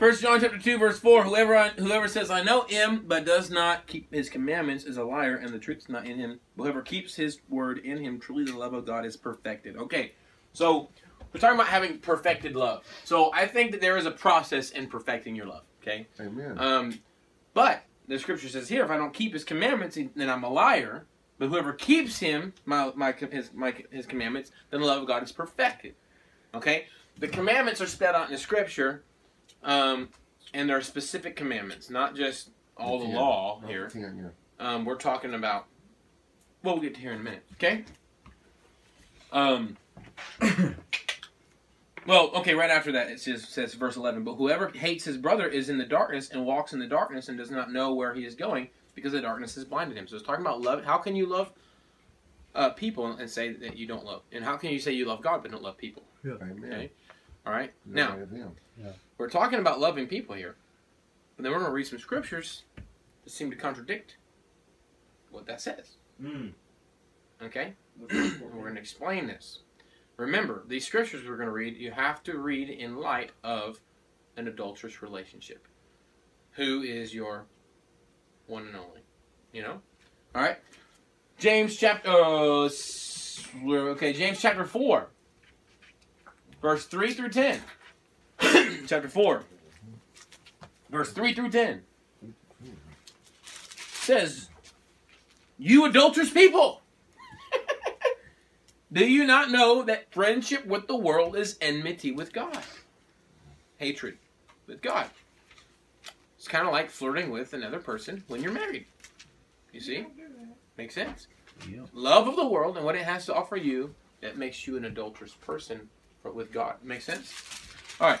First John chapter two verse four. Whoever I, whoever says I know him but does not keep his commandments is a liar, and the truth is not in him. Whoever keeps his word in him, truly the love of God is perfected. Okay, so we're talking about having perfected love. So I think that there is a process in perfecting your love. Okay. Amen. Um, but the scripture says here, if I don't keep his commandments, then I'm a liar. But whoever keeps him, my, my his my his commandments, then the love of God is perfected. Okay, the commandments are spelled out in the scripture, um, and there are specific commandments, not just all the Ten. law Not here. ten, yeah. Um, we're talking about. Well, we'll get to here in a minute. Okay. Um. well, okay. Right after that, it says, says verse eleven. But whoever hates his brother is in the darkness and walks in the darkness and does not know where he is going because the darkness has blinded him. So it's talking about love. How can you love uh, people and say that you don't love? And how can you say you love God but don't love people? Yeah. Amen. Okay. All right. No Now way of him. We're talking about loving people here, but then we're going to read some scriptures that seem to contradict what that says. Mm. Okay. We're going to explain this. Remember, these scriptures we're going to read, you have to read in light of an adulterous relationship. Who is your one and only? You know? All right. James chapter. Uh, we're- okay, James chapter 4, verse 3 through 10. Chapter 4, verse 3 through 10 says, You adulterous people! Do you not know that friendship with the world is enmity with God? Hatred with God. It's kind of like flirting with another person when you're married. You see? Makes sense? Yep. Love of the world and what it has to offer you, that makes you an adulterous person with God. Makes sense? All right.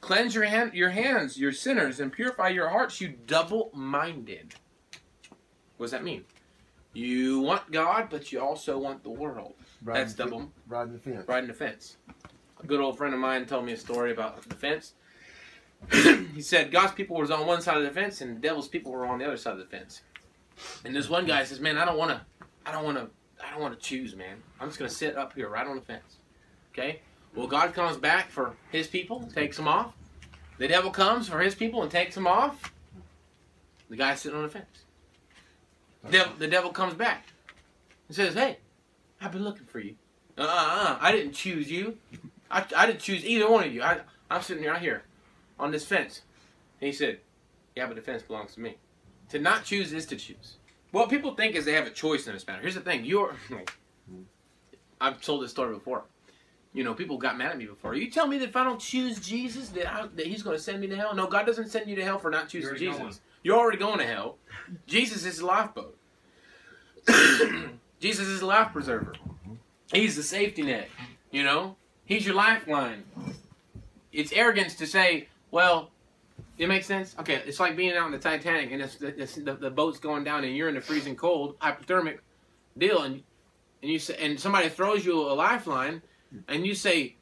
Cleanse your, hand, your hands, your sinners, and purify your hearts, you double minded. What does that mean? You want God, but you also want the world. Riding That's double. Riding the fence. Riding the fence. A good old friend of mine told me a story about the fence. he said God's people was on one side of the fence and the devil's people were on the other side of the fence. And this one guy says, "Man, I don't want to, I don't want to, I don't want to choose, man. I'm just gonna sit up here right on the fence." Okay. Well, God comes back for His people, takes them off. The devil comes for His people and takes them off. The guy's sitting on the fence. Devil, the devil comes back and says, "Hey, I've been looking for you. Uh, uh, uh I didn't choose you. I, I didn't choose either one of you. I, I'm sitting right here on this fence." And he said, "Yeah, but the fence belongs to me. To not choose is to choose." What people think is they have a choice in this matter. Here's the thing: you're. I've told this story before. You know, people got mad at me before. You tell me that if I don't choose Jesus, that, I, that He's going to send me to hell? No, God doesn't send you to hell for not choosing You're Jesus. going. You're already going to hell. Jesus is the lifeboat. Jesus is the life preserver. He's the safety net. You know, He's your lifeline. It's arrogance to say, "Well, it makes sense." Okay, it's like being out in the Titanic and it's, it's, the, the boat's going down and you're in the freezing cold, hypothermic deal, and and you say, and somebody throws you a lifeline, and you say,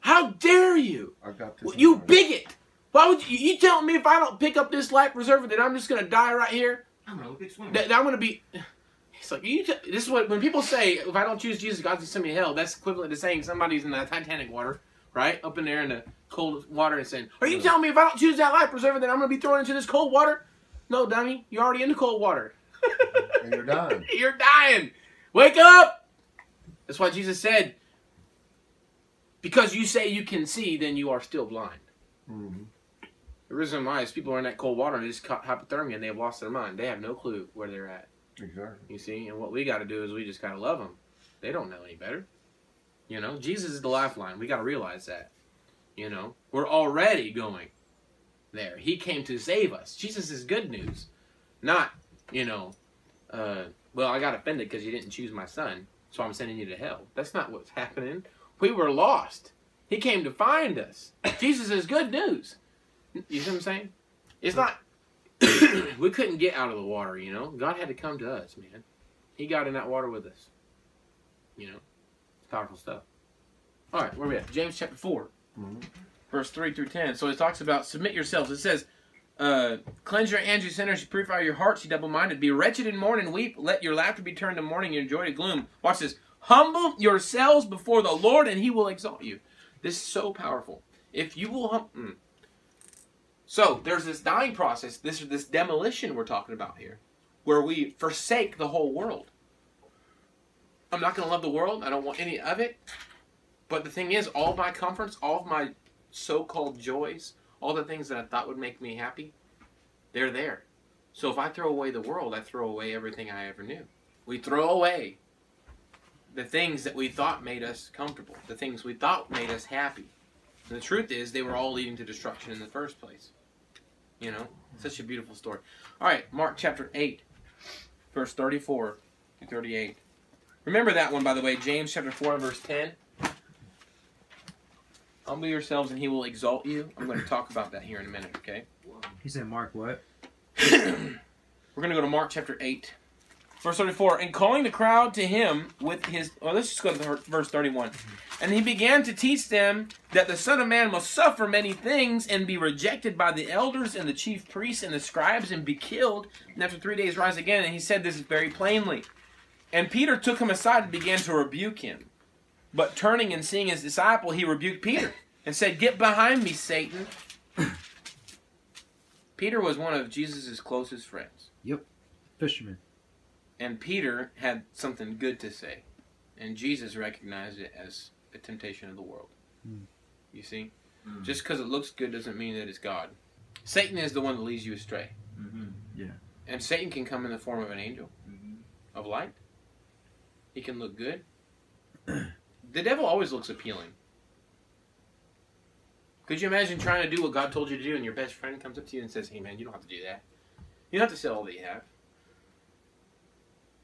"How dare you!" I got this. You one. bigot! Why would you, you telling me if I don't pick up this life preserver that I'm just gonna die right here? I'm an Olympic swimmer. That, that I'm gonna be. It's like you. T- this is what when people say if I don't choose Jesus, God's gonna send me to hell. That's equivalent to saying somebody's in the Titanic water, right, up in there in the cold water, and saying, "Are you telling me if I don't choose that life preserver, then I'm gonna be thrown into this cold water?" No, dummy, you're already in the cold water. And you're dying. You're dying. Wake up. That's why Jesus said, "Because you say you can see, then you are still blind." hmm The reason why is people are in that cold water and they just caught hypothermia and they've lost their mind. They have no clue where they're at. Exactly. You see, and what we got to do is we just got to love them. They don't know any better. You know, Jesus is the lifeline. We got to realize that. You know, we're already going there. He came to save us. Jesus is good news, not you know. Uh, well, I got offended because you didn't choose my son, so I'm sending you to hell. That's not what's happening. We were lost. He came to find us. Jesus is good news. You see what I'm saying? It's not. we couldn't get out of the water, you know. God had to come to us, man. He got in that water with us. You know, it's powerful stuff. All right, where we at? James chapter 4 Mhm. verse three through ten. So it talks about submit yourselves. It says, uh, "Cleanse your hands, you sinners. Purify your hearts, you double-minded. Be wretched and mourn and weep. Let your laughter be turned to mourning, your joy to gloom." Watch this. Humble yourselves before the Lord, and He will exalt you. This is so powerful. If you will hum- mm. So there's this dying process. This this demolition we're talking about here, where we forsake the whole world. I'm not going to love the world. I don't want any of it. But the thing is, all my comforts, all of my so-called joys, all the things that I thought would make me happy, they're there. So if I throw away the world, I throw away everything I ever knew. We throw away the things that we thought made us comfortable, the things we thought made us happy. And the truth is, they were all leading to destruction in the first place. You know, such a beautiful story. All right, Mark chapter 8, verse 34 to 38. Remember that one, by the way, James chapter 4, verse 10. Humble yourselves and he will exalt you. I'm going to talk about that here in a minute, okay? He said, Mark, what? We're going to go to Mark chapter 8, verse 34. And calling the crowd to him with his. Well, let's just go to verse 31. Mm-hmm. And he began to teach them that the Son of Man must suffer many things and be rejected by the elders and the chief priests and the scribes and be killed, and after three days rise again. And he said this very plainly. And Peter took him aside and began to rebuke him. But turning and seeing his disciple, he rebuked Peter and said, Get behind me, Satan. Peter was one of Jesus' closest friends. Yep, fisherman. And Peter had something good to say. And Jesus recognized it as a temptation of the world. Hmm. You see? Mm. Just because it looks good doesn't mean that it's God. Satan is the one that leads you astray. Mhm. And Satan can come in the form of an angel Mhm. of light. He can look good. the devil always looks appealing. Could you imagine trying to do what God told you to do and your best friend comes up to you and says, Hey man, you don't have to do that. You don't have to sell all that you have.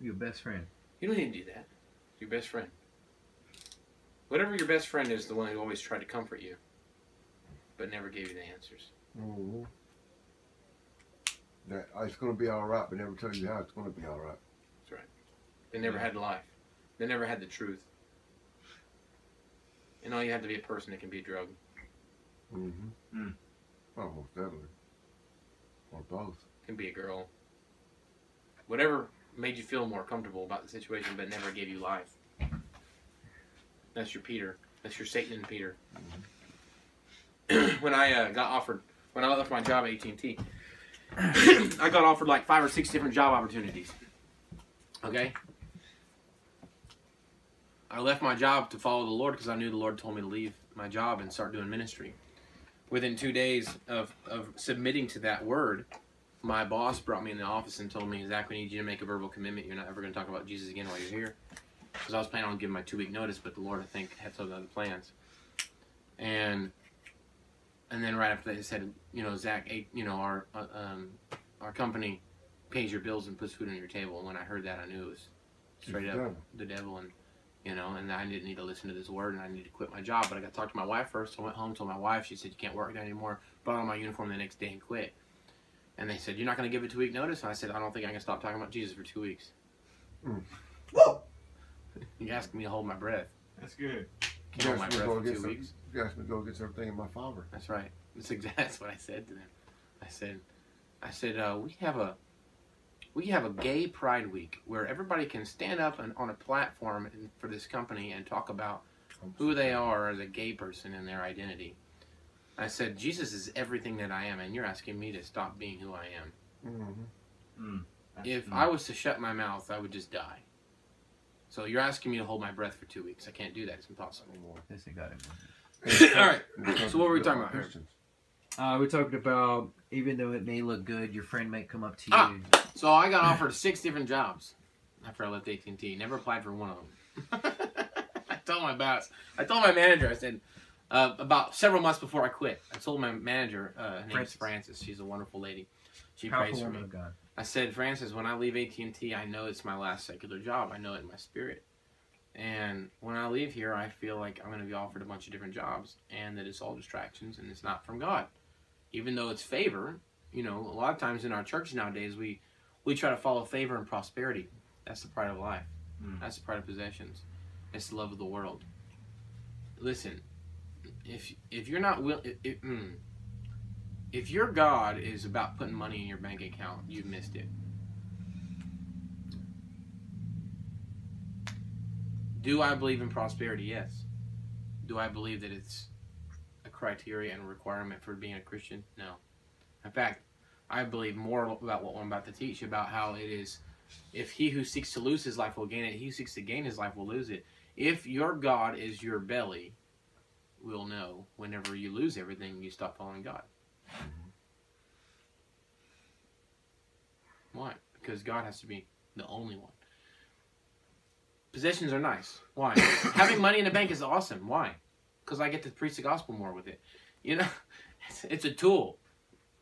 Your best friend. You don't need to do that. Your best friend. Whatever your best friend is, the one who always tried to comfort you, but never gave you the answers. Mhm. That uh, it's gonna be all right, but never tell you how it's gonna be all right. That's right. They never Yeah. had life. They never had the truth. And all you have to be a person that can be a drug. Mm-hmm. Mm. Almost definitely. Or both. Can be a girl. Whatever made you feel more comfortable about the situation, but never gave you life. That's your Peter. That's your Satan and Peter. when I uh, got offered, when I left my job at AT and T, I got offered like five or six different job opportunities. Okay. I left my job to follow the Lord because I knew the Lord told me to leave my job and start doing ministry. Within two days of, of submitting to that word, my boss brought me in the office and told me, Zach, we need you to make a verbal commitment. You're not ever going to talk about Jesus again while you're here. Because I was planning on giving my two week notice, but the Lord, I think, had some other plans. And and then right after that, he said, you know, Zach, you know, our uh, um, our company pays your bills and puts food on your table. And when I heard that, I knew it was straight It's up the devil. the devil, and you know, and I didn't need to listen to this word, and I need to quit my job. But I got to talk to my wife first. So I went home, told my wife. She said, "You can't work there anymore." Brought on my uniform the next day and quit. And they said, "You're not going to give a two week notice." And I said, "I don't think I can stop talking about Jesus for two weeks." Mm. You asking me to hold my breath? That's good. Can't hold my breath for two some- weeks. You asked me to go get everything in my father. That's right. That's exactly what I said to them. I said, I said, uh, we have a we have a gay pride week where everybody can stand up and, on a platform for this company and talk about who they are as a gay person and their identity. I said, Jesus is everything that I am, and you're asking me to stop being who I am. Mm-hmm. If I was to shut my mouth, I would just die. So you're asking me to hold my breath for two weeks. I can't do that. It's impossible. Yes, I got it. All right. So what were we talking about here? Christians. Uh, we talked about even though it may look good, your friend might come up to you. Ah. So I got offered six different jobs after I left AT and T. Never applied for one of them. I told my boss. I told my manager. I said uh, about several months before I quit. I told my manager. Uh, her name's Frances. Frances. She's a wonderful lady. She Powerful prays for me. God. I said, Frances, when I leave AT&T, I know it's my last secular job. I know it in my spirit. And when I leave here, I feel like I'm going to be offered a bunch of different jobs, and that it's all distractions, and it's not from God. Even though it's favor, You know, a lot of times in our church nowadays, we we try to follow favor and prosperity. That's the pride of life. Mm. That's the pride of possessions. It's the love of the world. Listen, if if you're not willing, if, mm, if your God is about putting money in your bank account, you've missed it. Do I believe in prosperity? Yes. Do I believe that it's a criteria and a requirement for being a Christian? No. In fact, I believe more about what I'm about to teach about how it is if he who seeks to lose his life will gain it, he who seeks to gain his life will lose it. If your God is your belly, we'll know whenever you lose everything, you stop following God. Why? Because God has to be the only one. Possessions are nice. Why? Having money in the bank is awesome. Why? Because I get to preach the gospel more with it. You know, it's, it's a tool.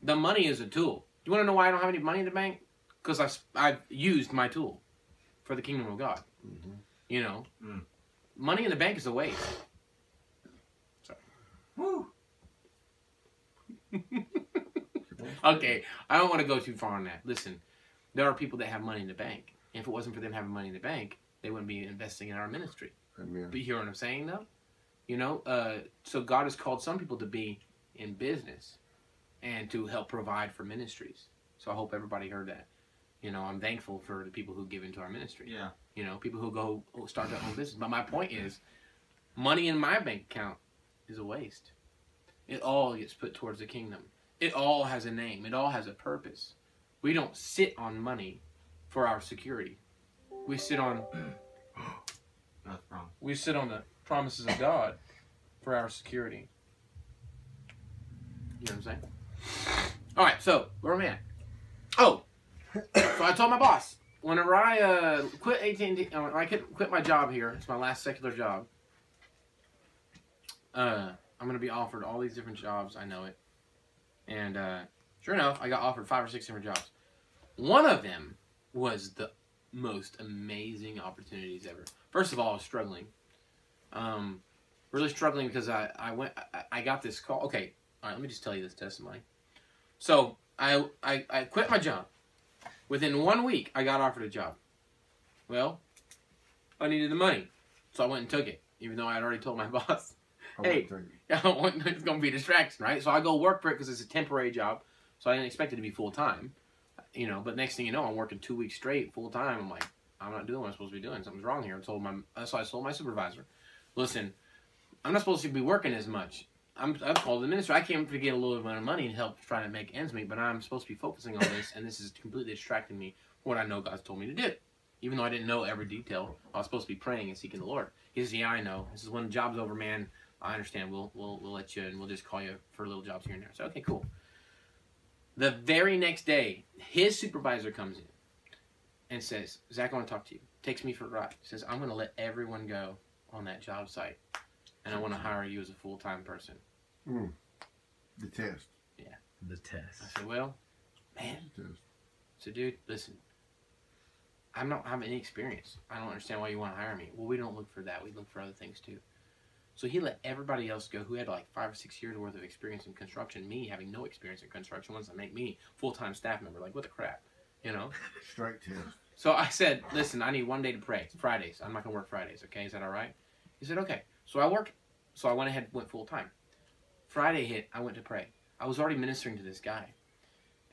The money is a tool. You want to know why I don't have any money in the bank? Because I've, I've used my tool for the kingdom of God. Mhm. You know, Mm. money in the bank is a waste. Okay, I don't want to go too far on that. Listen, there are people that have money in the bank. If it wasn't for them having money in the bank, they wouldn't be investing in our ministry. Amen. But you hear what I'm saying, though? You know, uh, so God has called some people to be in business and to help provide for ministries. So I hope everybody heard that. You know, I'm thankful for the people who give into our ministry. Yeah. You know, people who go start their own business. But my point is, money in my bank account is a waste. It all gets put towards the kingdom. It all has a name. It all has a purpose. We don't sit on money for our security. We sit on we sit on the promises of God for our security. You know what I'm saying? All right, so where am I at? Oh, so I told my boss whenever I uh, quit AT&T, uh, I quit my job here. It's my last secular job. Uh, I'm gonna be offered all these different jobs. I know it, and uh, sure enough, I got offered five or six different jobs. One of them was the most amazing opportunities ever. First of all, I was struggling. Um, really struggling because I, I went I, I got this call. Okay, all right, let me just tell you this testimony. So I, I I quit my job. Within one week, I got offered a job. Well, I needed the money, so I went and took it, even though I had already told my boss. I Hey. I don't want it's gonna be a distraction, right? So I go work for it because it's a temporary job. So I didn't expect it to be full time, you know. But next thing you know, I'm working two weeks straight, full time. I'm like, I'm not doing what I'm supposed to be doing. Something's wrong here. I told my so I told my supervisor, listen, I'm not supposed to be working as much. I'm I've called the minister. I came to get a little bit of money and help try to make ends meet, but I'm supposed to be focusing on this, and this is completely distracting me from what I know God's told me to do. Even though I didn't know every detail, I was supposed to be praying and seeking the Lord. He says, "Yeah, I know. This is when the job's over, man. I understand. We'll we'll we'll let you and we'll just call you for little jobs here and there. So okay, cool. The very next day, his supervisor comes in and says, Zach, I want to talk to you. Takes me for a ride. Says, I'm gonna let everyone go on that job site. And I want to hmm. hire you as a full time person. Hmm. The test. Yeah. The test. I said, Well, man. The test. So dude, listen. I'm not having any experience. I don't understand why you want to hire me. Well, we don't look for that. We look for other things too. So he let everybody else go who had like five or six years worth of experience in construction. Me having no experience in construction wants to make me full time staff member. Like what the crap, you know? Straight test. So I said, listen, I need one day to pray. It's Fridays. I'm not gonna work Fridays. Okay, is that all right? He said, okay. So I worked. So I went ahead, and went full time. Friday hit. I went to pray. I was already ministering to this guy,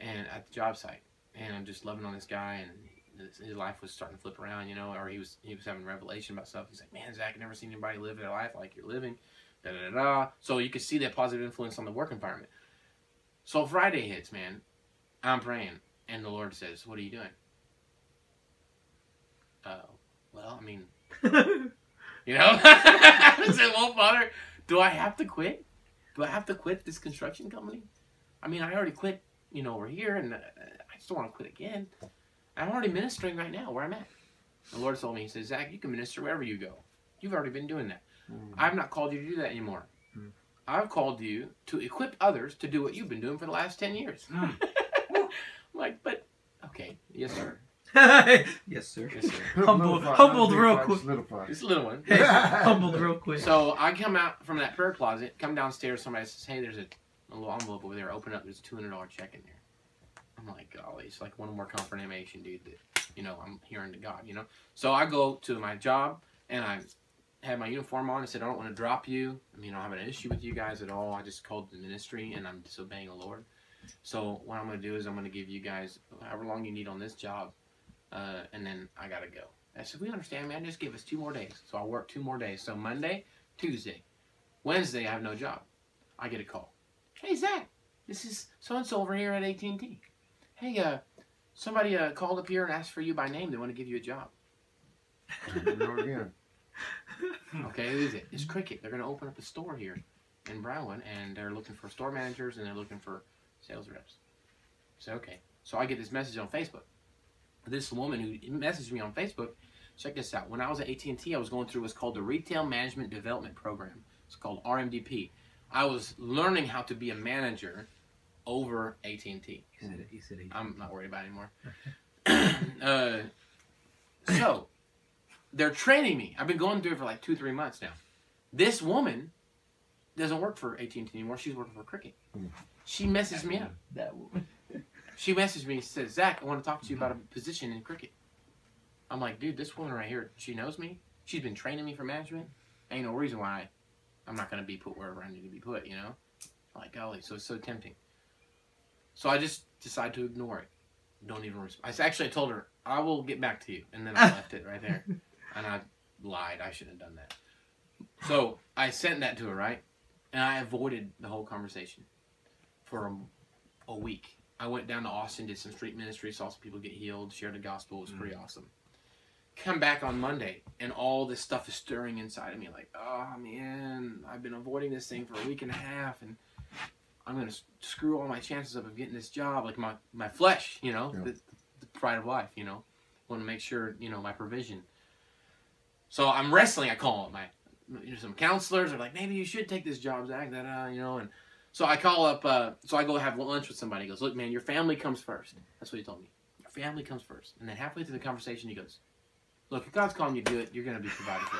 and at the job site, and I'm just loving on this guy, and his, life was starting to flip around, you know, or he was he was having revelation about stuff. He's like, man, Zach, I've never seen anybody live their life like you're living. Da da da da. So you could see that positive influence on the work environment. So Friday hits, man. I'm praying, and the Lord says, "What are you doing?" Oh, well, I mean, you know, I said, well, Father, do I have to quit? Do I have to quit this construction company? I mean, I already quit, you know, over here, and uh, I just don't want to quit again. I'm already ministering right now where I'm at. The Lord told me, He says, Zach, you can minister wherever you go. You've already been doing that. Mm. I've not called you to do that anymore. Hmm. I've called you to equip others to do what you've been doing for the last 10 years. Mm. I'm like, but, okay, yes, sir. yes, sir. Yes, sir. Humbled- Solidified- humbled real fight quick. solidified. Just a little one. Humbled real quick. So I come out from that prayer closet, come downstairs. Somebody says, "Hey, there's a, a little envelope over there. Open up. There's a two hundred dollar check in there." I'm like, golly, it's like one more confirmation, dude. That you know, I'm hearing to God. You know, so I go to my job and I had my uniform on and said, I don't want to drop you. I mean, I don't have an issue with you guys at all. I just called the ministry and I'm disobeying the Lord. So what I'm going to do is I'm going to give you guys however long you need on this job, uh, and then I got to go. I said, we understand, man. Just give us two more days. So I'll work two more days. So Monday, Tuesday, Wednesday, I have no job. I get a call. Hey, Zach, this is so-and-so over here at AT&T. Hey, uh, somebody uh, called up here and asked for you by name. They want to give you a job. Again. Okay, who is it? It's Cricket. They're going to open up a store here in Brownwood, and they're looking for store managers and they're looking for sales reps. So okay, so I get this message on Facebook. This woman who messaged me on Facebook, check this out. When I was at AT and T, I was going through what's called the Retail Management Development Program. It's called RMDP. I was learning how to be a manager over AT and T. He said. He said. I'm not worried about it anymore. uh, so they're training me. I've been going through it for like two, three months now. This woman doesn't work for AT&T anymore. She's working for Cricket. Mm. She messaged me up. That woman. She messaged me and said, Zach, I want to talk to you about a position in cricket. I'm like, dude, this woman right here, she knows me. She's been training me for management. Ain't no reason why I'm not going to be put wherever I need to be put, you know? Like, golly, so it's so tempting. So I just decided to ignore it. Don't even respond. I actually told her, I will get back to you. And then I left it right there. And I lied. I shouldn't have done that. So I sent that to her, right? And I avoided the whole conversation for a, a week. I went down to Austin, did some street ministry, saw some people get healed, shared the gospel. It was pretty mm. awesome. Come back on Monday, and all this stuff is stirring inside of me. Like, oh man, I've been avoiding this thing for a week and a half, and I'm gonna screw all my chances up of getting this job. Like my my flesh, you know, Yeah. the, the pride of life. You know, want to make sure you know my provision. So I'm wrestling. I call my you know, some counselors are like, maybe you should take this job, Zach. That uh, you know, and so I call up. Uh, so I go have lunch with somebody. He goes, look, man, your family comes first. That's what he told me. Your family comes first. And then halfway through the conversation, he goes, look, if God's calling you to do it, you're gonna be provided for.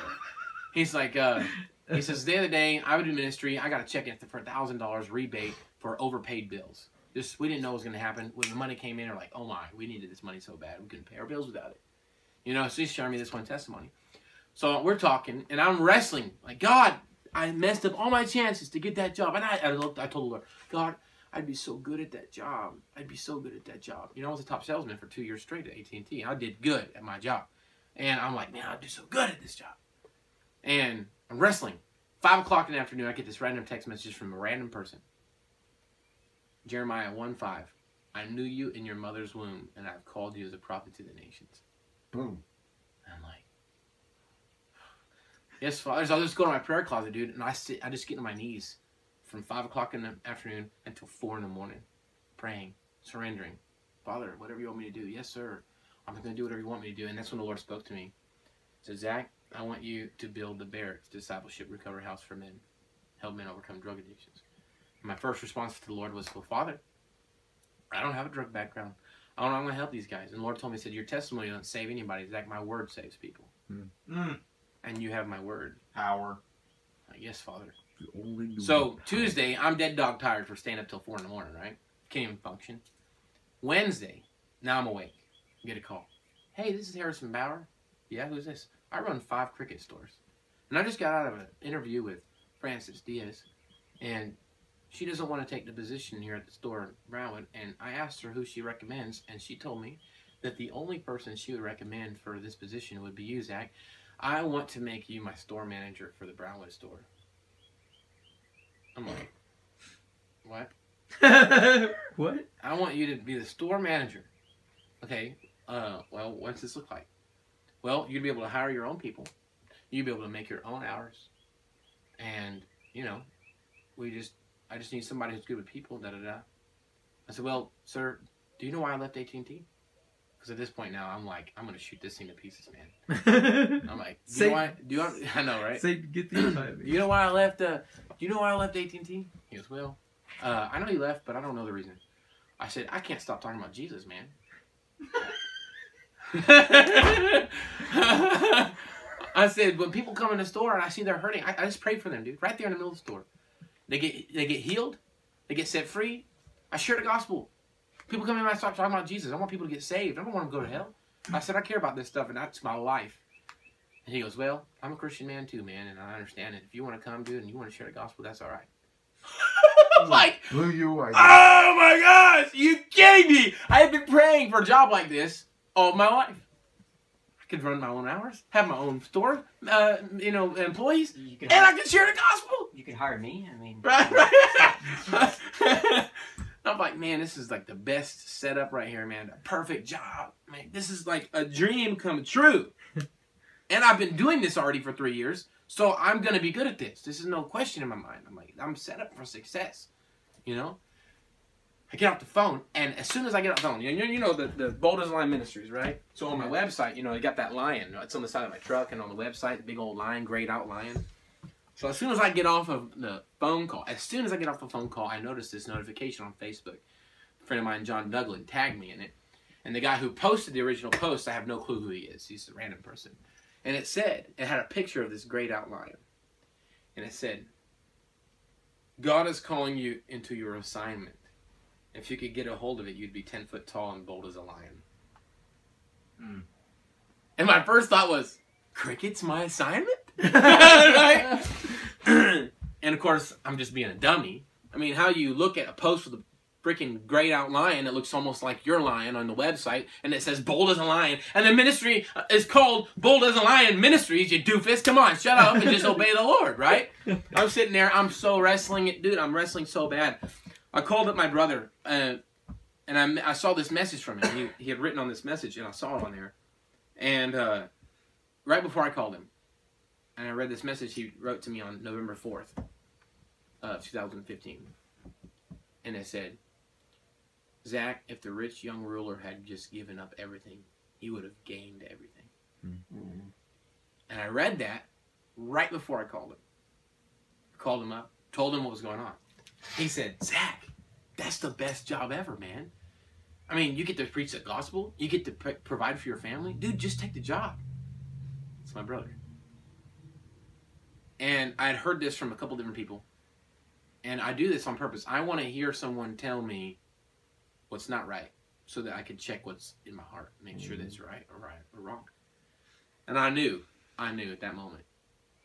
He's like, uh, he says the other day I would do ministry. I got a check in for a thousand dollars rebate for overpaid bills. Just we didn't know what was gonna happen when the money came in. We're like, oh my, we needed this money so bad we couldn't pay our bills without it. You know, so he's sharing me this one testimony. So we're talking, and I'm wrestling. Like God, I messed up all my chances to get that job, and I, I looked. I told the Lord, God, I'd be so good at that job. I'd be so good at that job. You know, I was a top salesman for two years straight at AT and T. I did good at my job, and I'm like, man, I'd do so good at this job. And I'm wrestling. Five o'clock in the afternoon, I get this random text message from a random person. Jeremiah 1 5. I knew you in your mother's womb, and I've called you as a prophet to the nations. Boom. I'm like, yes, Father. So I'll just go to my prayer closet, dude, and I sit, I just get on my knees from five o'clock in the afternoon until four in the morning, praying, surrendering. Father, whatever you want me to do, yes, sir. I'm going to do whatever you want me to do. And that's when the Lord spoke to me. Said, Zach, I want you to build the Barracks Discipleship Recovery House for Men, help men overcome drug addictions. My first response to the Lord was, Well, Father, I don't have a drug background. I don't know how I'm going to help these guys. And the Lord told me, He said, Your testimony doesn't save anybody. Zach, my word saves people. Mm, And you have my word. power. Like, yes, Father. Only So. Tuesday, I'm dead dog tired for staying up till four in the morning, right? Can't even function. Wednesday, now I'm awake. Get a call. Hey, this is Harrison Bauer. Yeah, who's this? I run five cricket stores, and I just got out of an interview with Frances Diaz, and she doesn't want to take the position here at the store in Brownwood. And I asked her who she recommends, and she told me that the only person she would recommend for this position would be you, Zach. I want to make you my store manager for the Brownwood store. I'm like, what? what? I want you to be the store manager. Okay. Uh, well, what's this look like? Well, you'd be able to hire your own people. You'd be able to make your own hours. And, you know, we just, I just need somebody who's good with people, da da da. I said, well, sir, do you know why I left AT&T? Because at this point now, I'm like, I'm going to shoot this thing to pieces, man. I'm like, do you Say- know why? Do you, I know, right? Say, get the inside. You know why I left? Uh, do you know why I left AT and T? He goes, well, uh, I know you left, but I don't know the reason. I said, I can't stop talking about Jesus, man. I said, when people come in the store and I see they're hurting, I, I just pray for them, dude. Right there in the middle of the store, they get they get healed, they get set free. I share the gospel. People come in and I start talking about Jesus. I want people to get saved. I don't want them to go to hell. I said, I care about this stuff, and that's my life. And he goes, Well, I'm a Christian man too, man, and I understand it. If you want to come, dude, and you want to share the gospel, that's all right. I'm like, Blew you away. Oh my gosh, you kidding me? I have been praying for a job like this all my life. I could run my own hours, have my own store, uh, you know, employees, You and I hire, can share the gospel. you can hire me. I mean, Right, right. I'm like, man, this is like the best setup right here, man. The perfect job. Man, this is like a dream come true. and I've been doing this already for three years, so I'm gonna be good at this. This is no question in my mind. I'm like, I'm set up for success. You know? I get off the phone, and as soon as I get off the phone, you know, you know the, the Bold as a Lion Ministries, right? So on my website, you know, I got that lion. It's on the side of my truck, and on the website, the big old lion, grayed out lion. So as soon as I get off of the phone call, as soon as I get off the phone call, I notice this notification on Facebook. A friend of mine, John Douglas, tagged me in it. And the guy who posted the original post, I have no clue who he is. He's a random person. And it said, it had a picture of this grayed out lion. And it said, God is calling you into your assignment. If you could get a hold of it, you'd be 10 foot tall and bold as a lion. Hmm. And my first thought was, Cricket's my assignment? Right? and of course, I'm just being a dummy. I mean, how you look at a post with a freaking grayed out lion that looks almost like your lion on the website, and it says bold as a lion, and the ministry uh, is called Bold as a Lion Ministries, you doofus. Come on, shut up and just obey the Lord, right? I'm sitting there, I'm so wrestling it, dude. I'm wrestling so bad. I called up my brother, uh, and I, I saw this message from him. He, he had written on this message, and I saw it on there. And uh, right before I called him, and I read this message he wrote to me on November 4th of 2015. And it said, Zach, if the rich young ruler had just given up everything, he would have gained everything. Mhm. And I read that right before I called him. Called him up, told him what was going on. He said, Zach, that's the best job ever, man. I mean, you get to preach the gospel, you get to pr- provide for your family. Dude, just take the job. It's my brother. And I had heard this from a couple different people. And I do this on purpose. I want to hear someone tell me what's not right so that I can check what's in my heart, make sure that's right or right or wrong. And I knew, I knew at that moment.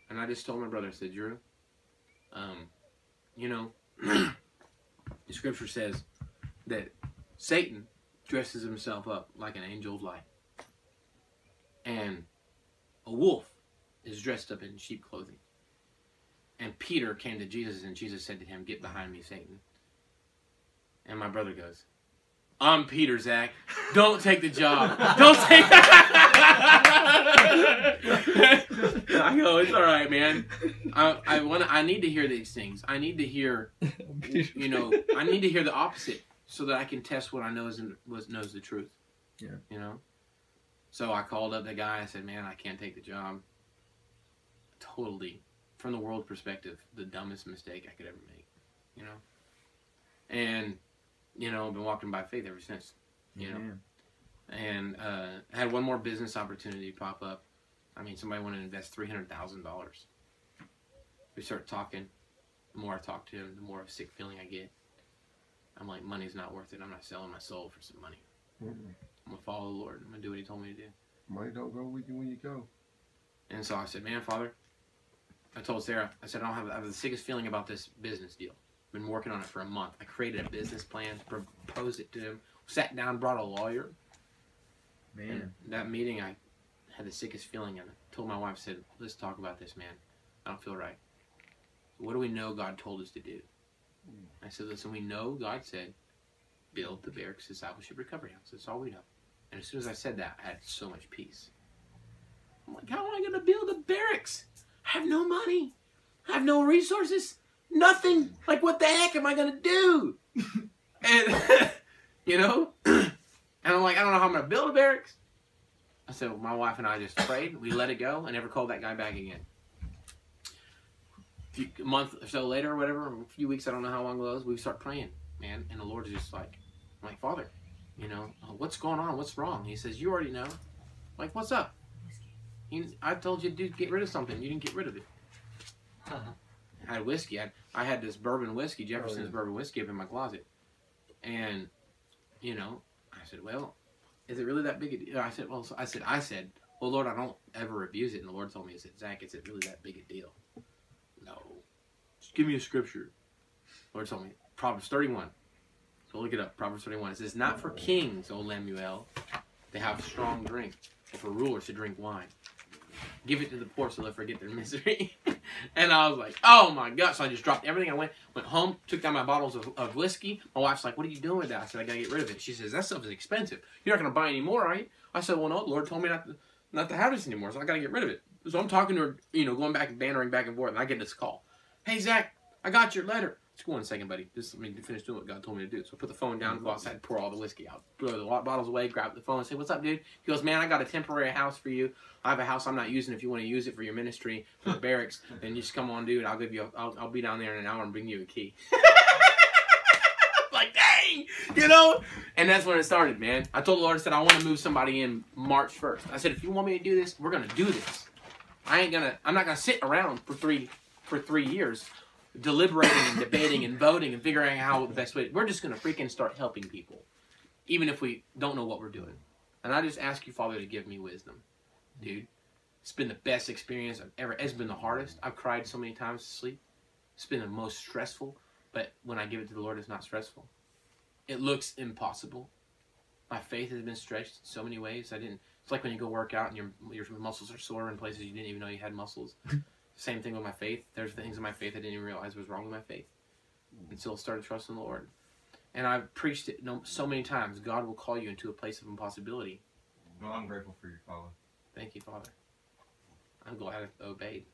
And I just told my brother, I said, Drew, um, you know, the scripture says that Satan dresses himself up like an angel of light. And a wolf is dressed up in sheep clothing. And Peter came to Jesus, and Jesus said to him, Get behind me, Satan. And my brother goes, I'm Peter, Zach. Don't take the job. Don't take I go, it's all right, man. I, I want I need to hear these things. I need to hear you know, I need to hear the opposite so that I can test what I know is was knows the truth. Yeah. You know. So I called up the guy. I said, "Man, I can't take the job." Totally, from the world perspective, the dumbest mistake I could ever make. You know. And, you know, I've been walking by faith ever since. You know. And uh, had one more business opportunity pop up. I mean, somebody want to invest three hundred thousand dollars. We start talking. The more I talk to him, the more of a sick feeling I get. I'm like, money's not worth it. I'm not selling my soul for some money. Mm-mm. I'm gonna follow the Lord. I'm gonna do what He told me to do. Money don't go with you when you go. And so I said, man, Father, I told Sarah, I said, I don't have, I have the sickest feeling about this business deal. I've Been working on it for a month. I created a business plan, proposed it to him, sat down, brought a lawyer. Man. And that meeting, I had the sickest feeling, and told my wife, I said, let's talk about this, man. I don't feel right. What do we know God told us to do? Hmm. I said, listen, we know God said, build the barracks discipleship recovery house. That's all we know. And as soon as I said that, I had so much peace. I'm like, how am I going to build a barracks? I have no money. I have no resources. Nothing. Like, what the heck am I going to do? and, you know? and I'm like, I don't know how I'm going to build a barracks. I said, my wife and I just prayed. We let it go. I never called that guy back again. Few, a month or so later, or whatever, a few weeks, I don't know how long it was, we start praying, man. And the Lord's just like, I'm like, Father, you know, what's going on? What's wrong? He says, You already know. I'm like, what's up? He, I told you to get rid of something. You didn't get rid of it. Uh I had whiskey. I, I had this bourbon whiskey, Jefferson's yeah. bourbon whiskey, up in my closet, and you know, I said, well, is it really that big a deal? I said, well, so I said, I said, well, Lord, I don't ever abuse it. And the Lord told me, He said, Zach, is it really that big a deal? No. Just give me a scripture. Lord told me, Proverbs 31. So look it up. Proverbs 31. It says, not for oh. kings, O Lemuel, to have strong drink, or for rulers to drink wine. Give it to the poor so they'll forget their misery. and I was like, oh my God. So I just dropped everything. I went went home, took down my bottles of, of whiskey. My wife's like, what are you doing with that? I said, I got to get rid of it. She says, that stuff is expensive. You're not to buy any more, are you? I said, well, no, the Lord told me not to, not to have this anymore, so I got to get rid of it. So I'm talking to her, you know, going back and bantering back and forth, and I get this call. Hey, Zach, I got your letter. Just go on a second, buddy. Just let me finish doing what God told me to do. So I put the phone down, go mm-hmm. outside, pour all the whiskey out, throw the bottles away, grab the phone, and say, "What's up, dude?" He goes, "Man, I got a temporary house for you. I have a house I'm not using. If you want to use it for your ministry, for the barracks, then you just come on, dude. I'll give you. A, I'll, I'll be down there in an hour and bring you a key." like, dang, you know. And that's when it started, man. I told the Lord, I said, I want to move somebody in March first. I said, if you want me to do this, we're gonna do this. I ain't gonna. I'm not gonna sit around for three for three years deliberating and debating and voting and figuring out how the best way. We're just gonna freaking start helping people, even if we don't know what we're doing. And I just ask you, Father, to give me wisdom, dude. It's been the best experience I've ever. It's been the hardest. I've cried so many times to sleep. It's been the most stressful. But when I give it to the Lord, it's not stressful. It looks impossible. My faith has been stretched in so many ways. I didn't. It's like when you go work out and your your muscles are sore in places you didn't even know you had muscles. Same thing with my faith. There's things in my faith I didn't even realize was wrong with my faith until I started trusting the Lord. And I've preached it so many times. God will call you into a place of impossibility. Well, I'm grateful for your father. Thank you, Father. I'm glad I obeyed.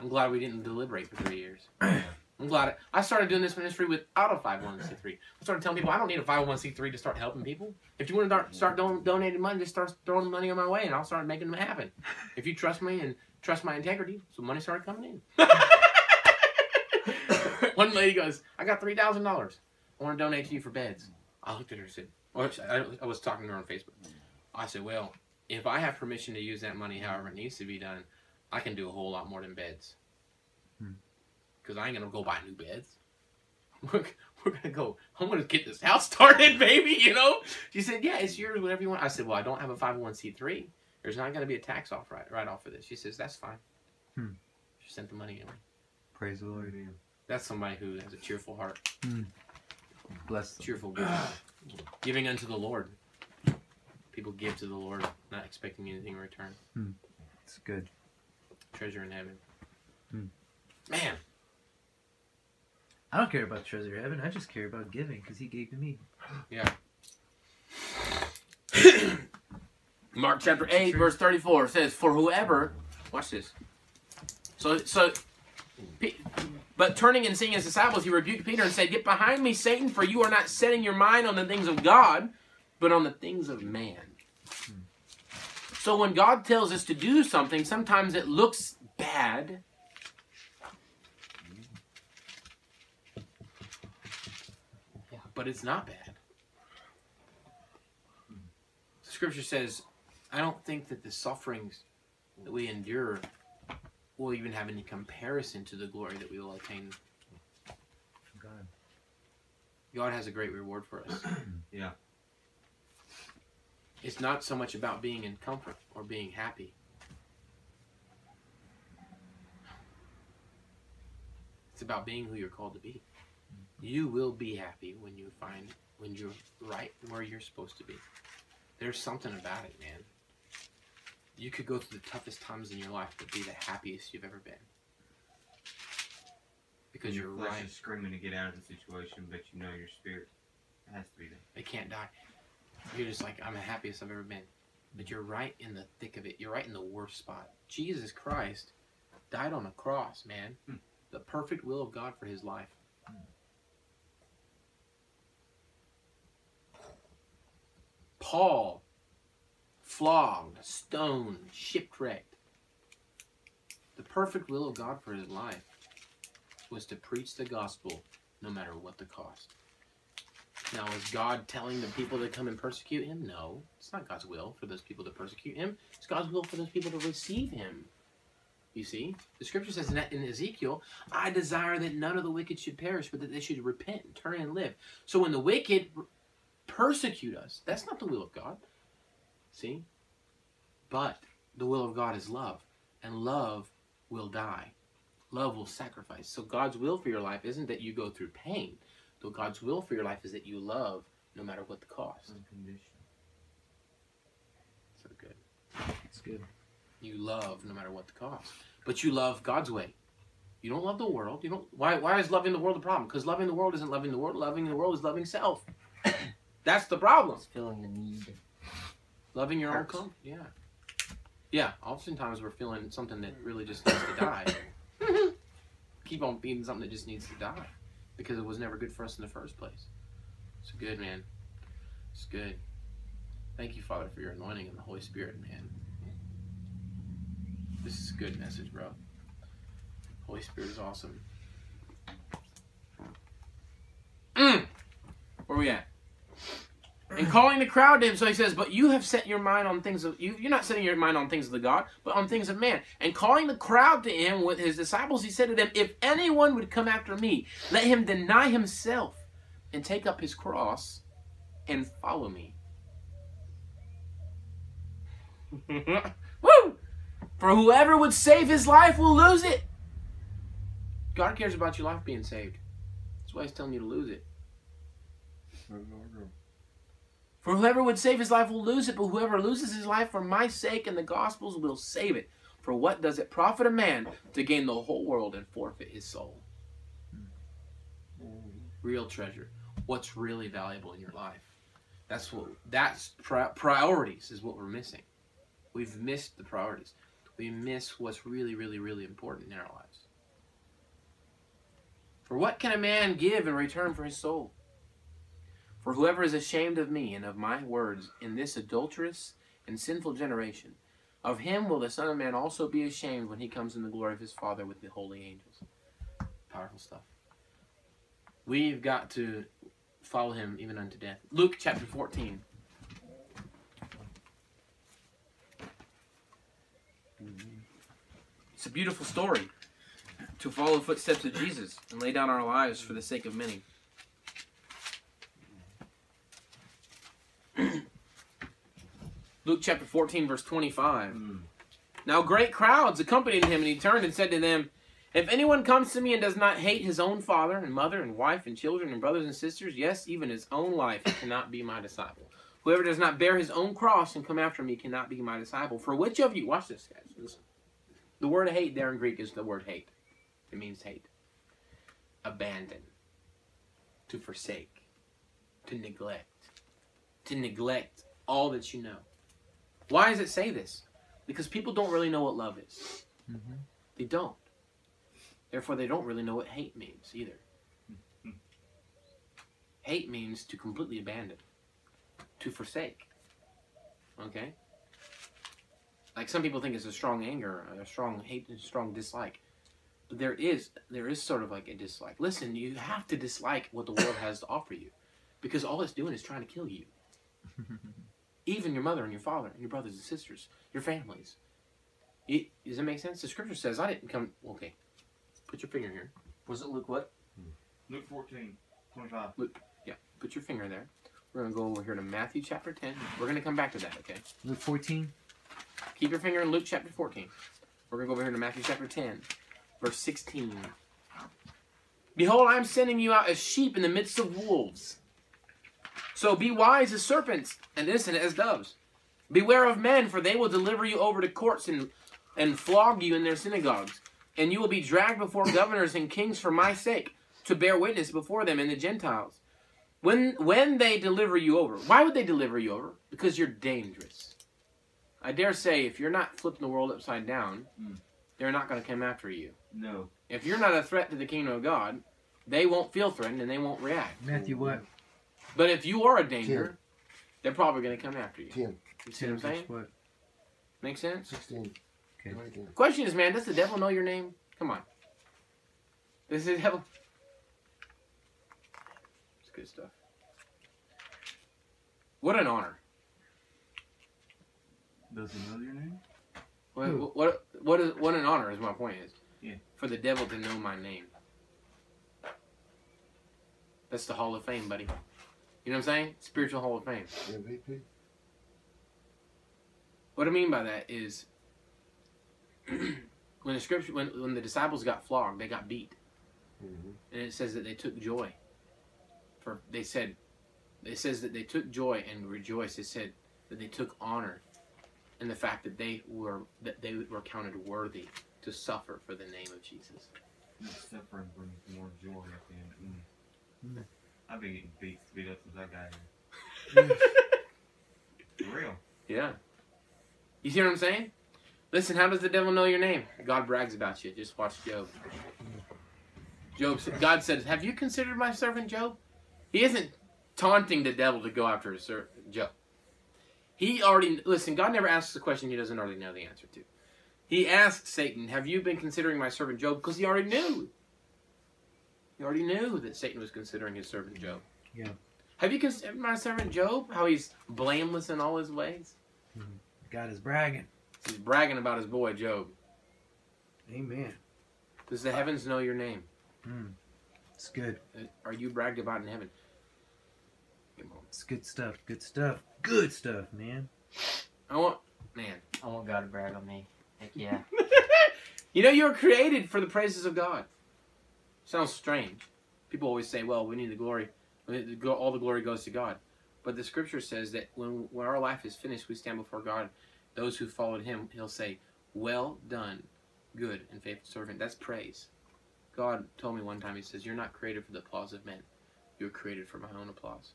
I'm glad we didn't deliberate for three years. I'm glad I started doing this ministry without a 501c3. I started telling people I don't need a 501c3 to start helping people. If you want to start, start don- donating money, just start throwing money on my way, and I'll start making them happen. If you trust me and trust my integrity, so money started coming in. One lady goes, "I got three thousand dollars. I want to donate to you for beds." I looked at her and said, well, I, I was talking to her on Facebook. I said, "Well, if I have permission to use that money however it needs to be done, I can do a whole lot more than beds. Hmm. Because I ain't gonna go buy new beds. We're, we're gonna go. I'm gonna get this house started, baby. You know." She said, "Yeah, it's yours. Whatever you want." I said, "Well, I don't have a 501c3. There's not gonna be a tax off right right off for this." She says, "That's fine." Hmm. She sent the money in. Praise the Lord. That's somebody who has a cheerful heart, Bless them. cheerful giving unto the Lord. People give to the Lord, not expecting anything in return. It's good. Treasure in heaven. Hmm. Man, I don't care about treasure in heaven. I just care about giving because He gave to me. Mark chapter 8, verse 34 says, For whoever, watch this. So, so, but turning and seeing his disciples, he rebuked Peter and said, Get behind me, Satan, for you are not setting your mind on the things of God, but on the things of man. So when God tells us to do something, sometimes it looks bad. But it's not bad. The Scripture says, I don't think that the sufferings that we endure will even have any comparison to the glory that we will attain. God. God has a great reward for us. Yeah. It's not so much about being in comfort or being happy. It's about being who you're called to be. You will be happy when you find when you're right where you're supposed to be. There's something about it, man. You could go through the toughest times in your life but be the happiest you've ever been. Because your you're flesh right. is screaming to get out of the situation, but you know your spirit has to be there. They can't die. You're just like, I'm the happiest I've ever been. But you're right in the thick of it. You're right in the worst spot. Jesus Christ died on a cross, man. Hmm. The perfect will of God for his life. Paul, flogged, stoned, shipwrecked. The perfect will of God for his life was to preach the gospel no matter what the cost. Now, is God telling the people to come and persecute him? No. It's not God's will for those people to persecute him. It's God's will for those people to receive him. You see? The scripture says in, Ezekiel, I desire that none of the wicked should perish, but that they should repent and turn and live. So when the wicked persecute us. That's not the will of God. See? But the will of God is love, and love will die. Love will sacrifice. So God's will for your life isn't that you go through pain. Though God's will for your life is that you love no matter what the cost. Unconditional. So good. It's good. You love no matter what the cost. But you love God's way. You don't love the world. You don't why why is loving the world a problem? Because loving the world isn't loving the world. Loving the world is loving self. That's the problem. It's feeling the need. Loving your own Hurts. com Yeah. Yeah. Oftentimes we're feeling something that really just needs to die. Keep on feeding something that just needs to die. Because it was never good for us in the first place. It's good, man. It's good. Thank you, Father, for your anointing and the Holy Spirit, man. This is a good message, bro. Holy Spirit is awesome. Mm. Where we at? And calling the crowd to him, so he says, "But you have set your mind on things of you. You're not setting your mind on things of the God, but on things of man." And calling the crowd to him with his disciples, he said to them, "If anyone would come after me, let him deny himself and take up his cross and follow me." Woo! For whoever would save his life will lose it. God cares about your life being saved. That's why he's telling you to lose it. For whoever would save his life will lose it, but whoever loses his life for my sake and the gospel's will save it. For what does it profit a man to gain the whole world and forfeit his soul? Real treasure. What's really valuable in your life? That's what. That's pri- priorities is what we're missing. We've missed the priorities. We miss what's really, really, really important in our lives. For what can a man give in return for his soul? For whoever is ashamed of me and of my words in this adulterous and sinful generation, of him will the Son of Man also be ashamed when he comes in the glory of his Father with the holy angels. Powerful stuff. We've got to follow him even unto death. Luke chapter 14. It's a beautiful story to follow the footsteps of Jesus and lay down our lives for the sake of many. Luke chapter 14, verse 25. Mm. Now great crowds accompanied him, and he turned and said to them, If anyone comes to me and does not hate his own father and mother and wife and children and brothers and sisters, yes, even his own life, he cannot be my disciple. Whoever does not bear his own cross and come after me cannot be my disciple. For which of you, watch this, guys. Listen. The word hate there in Greek is the word hate. It means hate. Abandon. To forsake. To neglect. To neglect all that you know. Why does it say this? Because people don't really know what love is. Mhm. They don't. Therefore, they don't really know what hate means either. hate means to completely abandon, to forsake. Okay? Like some people think it's a strong anger, a strong hate, a strong dislike. But there is there is sort of like a dislike. Listen, you have to dislike what the world has to offer you. Because all it's doing is trying to kill you. Even your mother and your father and your brothers and sisters, your families. It, does it make sense? The scripture says, I didn't come. Okay. Put your finger here. Was it Luke what? Luke 14, 25. Luke, yeah, Put your finger there. We're going to go over here to Matthew chapter 10. We're going to come back to that, okay? Luke 14. Keep your finger in Luke chapter 14. We're going to go over here to Matthew chapter 10, verse 16. Behold, I am sending you out as sheep in the midst of wolves. So be wise as serpents and innocent as doves. Beware of men, for they will deliver you over to courts and, and flog you in their synagogues. And you will be dragged before governors and kings for my sake, to bear witness before them and the Gentiles. When, when they deliver you over, why would they deliver you over? Because you're dangerous. I dare say, if you're not flipping the world upside down, Mm. they're not going to come after you. No. If you're not a threat to the kingdom of God, they won't feel threatened and they won't react. Matthew what? But if you are a danger, they're probably going to come after you. 10, You see what I'm saying? What? Make sense? 16, Okay. 19. Question is, man, does the devil know your name? Come on. Does the devil? It's good stuff. What an honor. Does he know your name? What, Who? what, what, is, what an honor is my point is. Yeah. For the devil to know my name. That's the Hall of Fame, buddy. You know what I'm saying? Spiritual Hall of Fame. MVP. What I mean by that is when the scripture when, when the disciples got flogged, they got beat. Mm-hmm. And it says that they took joy. For they said it says that they took joy and rejoiced. It said that they took honor in the fact that they were that they were counted worthy to suffer for the name of Jesus. Suffering brings more joy at the end. Mm. Mm. I've been getting beat, beat up since I got here. For real. Yeah. You see what I'm saying? Listen, how does the devil know your name? God brags about you. Just watch Job. Job, God says, "Have you considered my servant Job?" He isn't taunting the devil to go after his servant Job. He already listen. God never asks a question he doesn't already know the answer to. He asked Satan, "Have you been considering my servant Job?" Because he already knew. He already knew that Satan was considering his servant Job. Yeah. Have you considered my servant Job? How he's blameless in all his ways. God is bragging. He's bragging about his boy Job. Amen. Does the heavens know your name? Mm. It's good. Uh, Are you bragged about in heaven? It's good stuff. Good stuff. Good stuff, man. I want, man. I want God to brag on me. Heck yeah. you know you were created for the praises of God. Sounds strange. People always say, "Well, we need the glory. we need to go- All the glory goes to God." But the Scripture says that when when our life is finished, we stand before God. Those who followed Him, He'll say, "Well done, good and faithful servant." That's praise. God told me one time. He says, "You're not created for the applause of men. You're created for my own applause."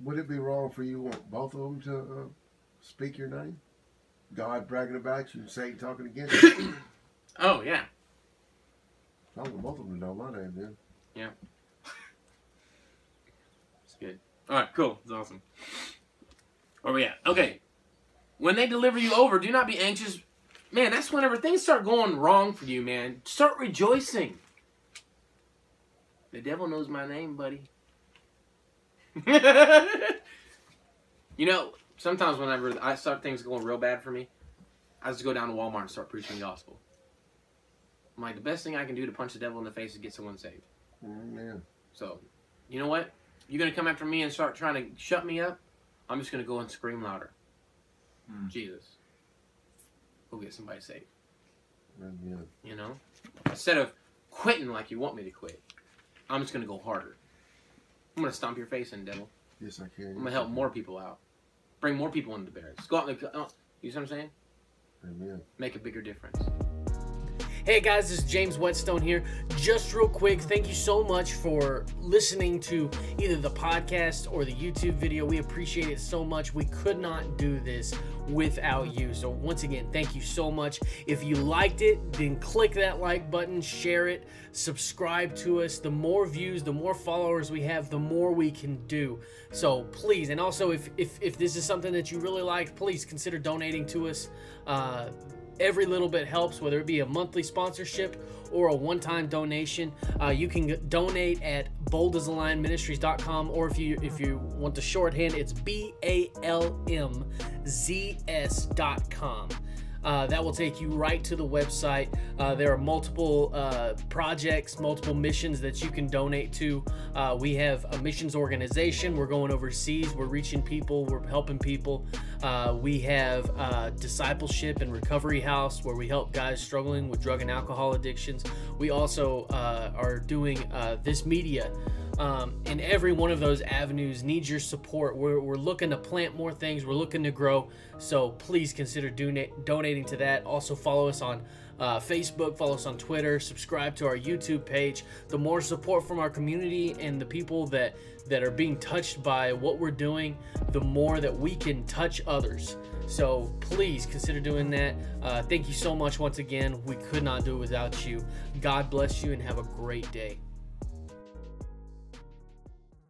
Would it be wrong for you both of them to uh, speak your name? God bragging about you and Satan talking against you. Oh yeah. I want both of them to my name then. Yeah. it's good. All right, cool. It's awesome. Where we at? Okay. When they deliver you over, do not be anxious. Man, that's whenever things start going wrong for you, man. Start rejoicing. The devil knows my name, buddy. you know, sometimes whenever I start things going real bad for me, I just go down to Walmart and start preaching the gospel. I'm like, the best thing I can do to punch the devil in the face is get someone saved. Amen. So, you know what? You're gonna come after me and start trying to shut me up. I'm just gonna go and scream louder. Hmm. Jesus, go get somebody saved. Amen. You know, instead of quitting like you want me to quit, I'm just gonna go harder. I'm gonna stomp your face in, devil. Yes, I can. I'm gonna help more people out. Bring more people into the barracks. Go out and uh, you see what I'm saying? Amen. Make a bigger difference. Hey guys, this is James Whetstone here. Just real quick, thank you so much for listening to either the podcast or the YouTube video. We appreciate it so much. We could not do this without you. So, once again, thank you so much. If you liked it, then click that like button, share it, subscribe to us. The more views, the more followers we have, the more we can do. So, please, and also if if, if this is something that you really like, please consider donating to us. Uh, every little bit helps whether it be a monthly sponsorship or a one-time donation. Uh, you can donate at boldasalionministries.com or if you if you want the shorthand it's b-a-l-m-z-s.com uh, that will take you right to the website. Uh, there are multiple uh, projects, multiple missions that you can donate to. Uh, we have a missions organization. We're going overseas. We're reaching people. We're helping people. Uh, we have uh, discipleship and recovery house where we help guys struggling with drug and alcohol addictions. We also are doing this media. Um, and every one of those avenues needs your support. We're, we're looking to plant more things. We're looking to grow. So please consider donate, donating to that. Also follow us on uh, Facebook, follow us on Twitter, subscribe to our YouTube page. The more support from our community and the people that that are being touched by what we're doing, the more that we can touch others. So please consider doing that. Uh, thank you so much once again. We could not do it without you. God bless you and have a great day.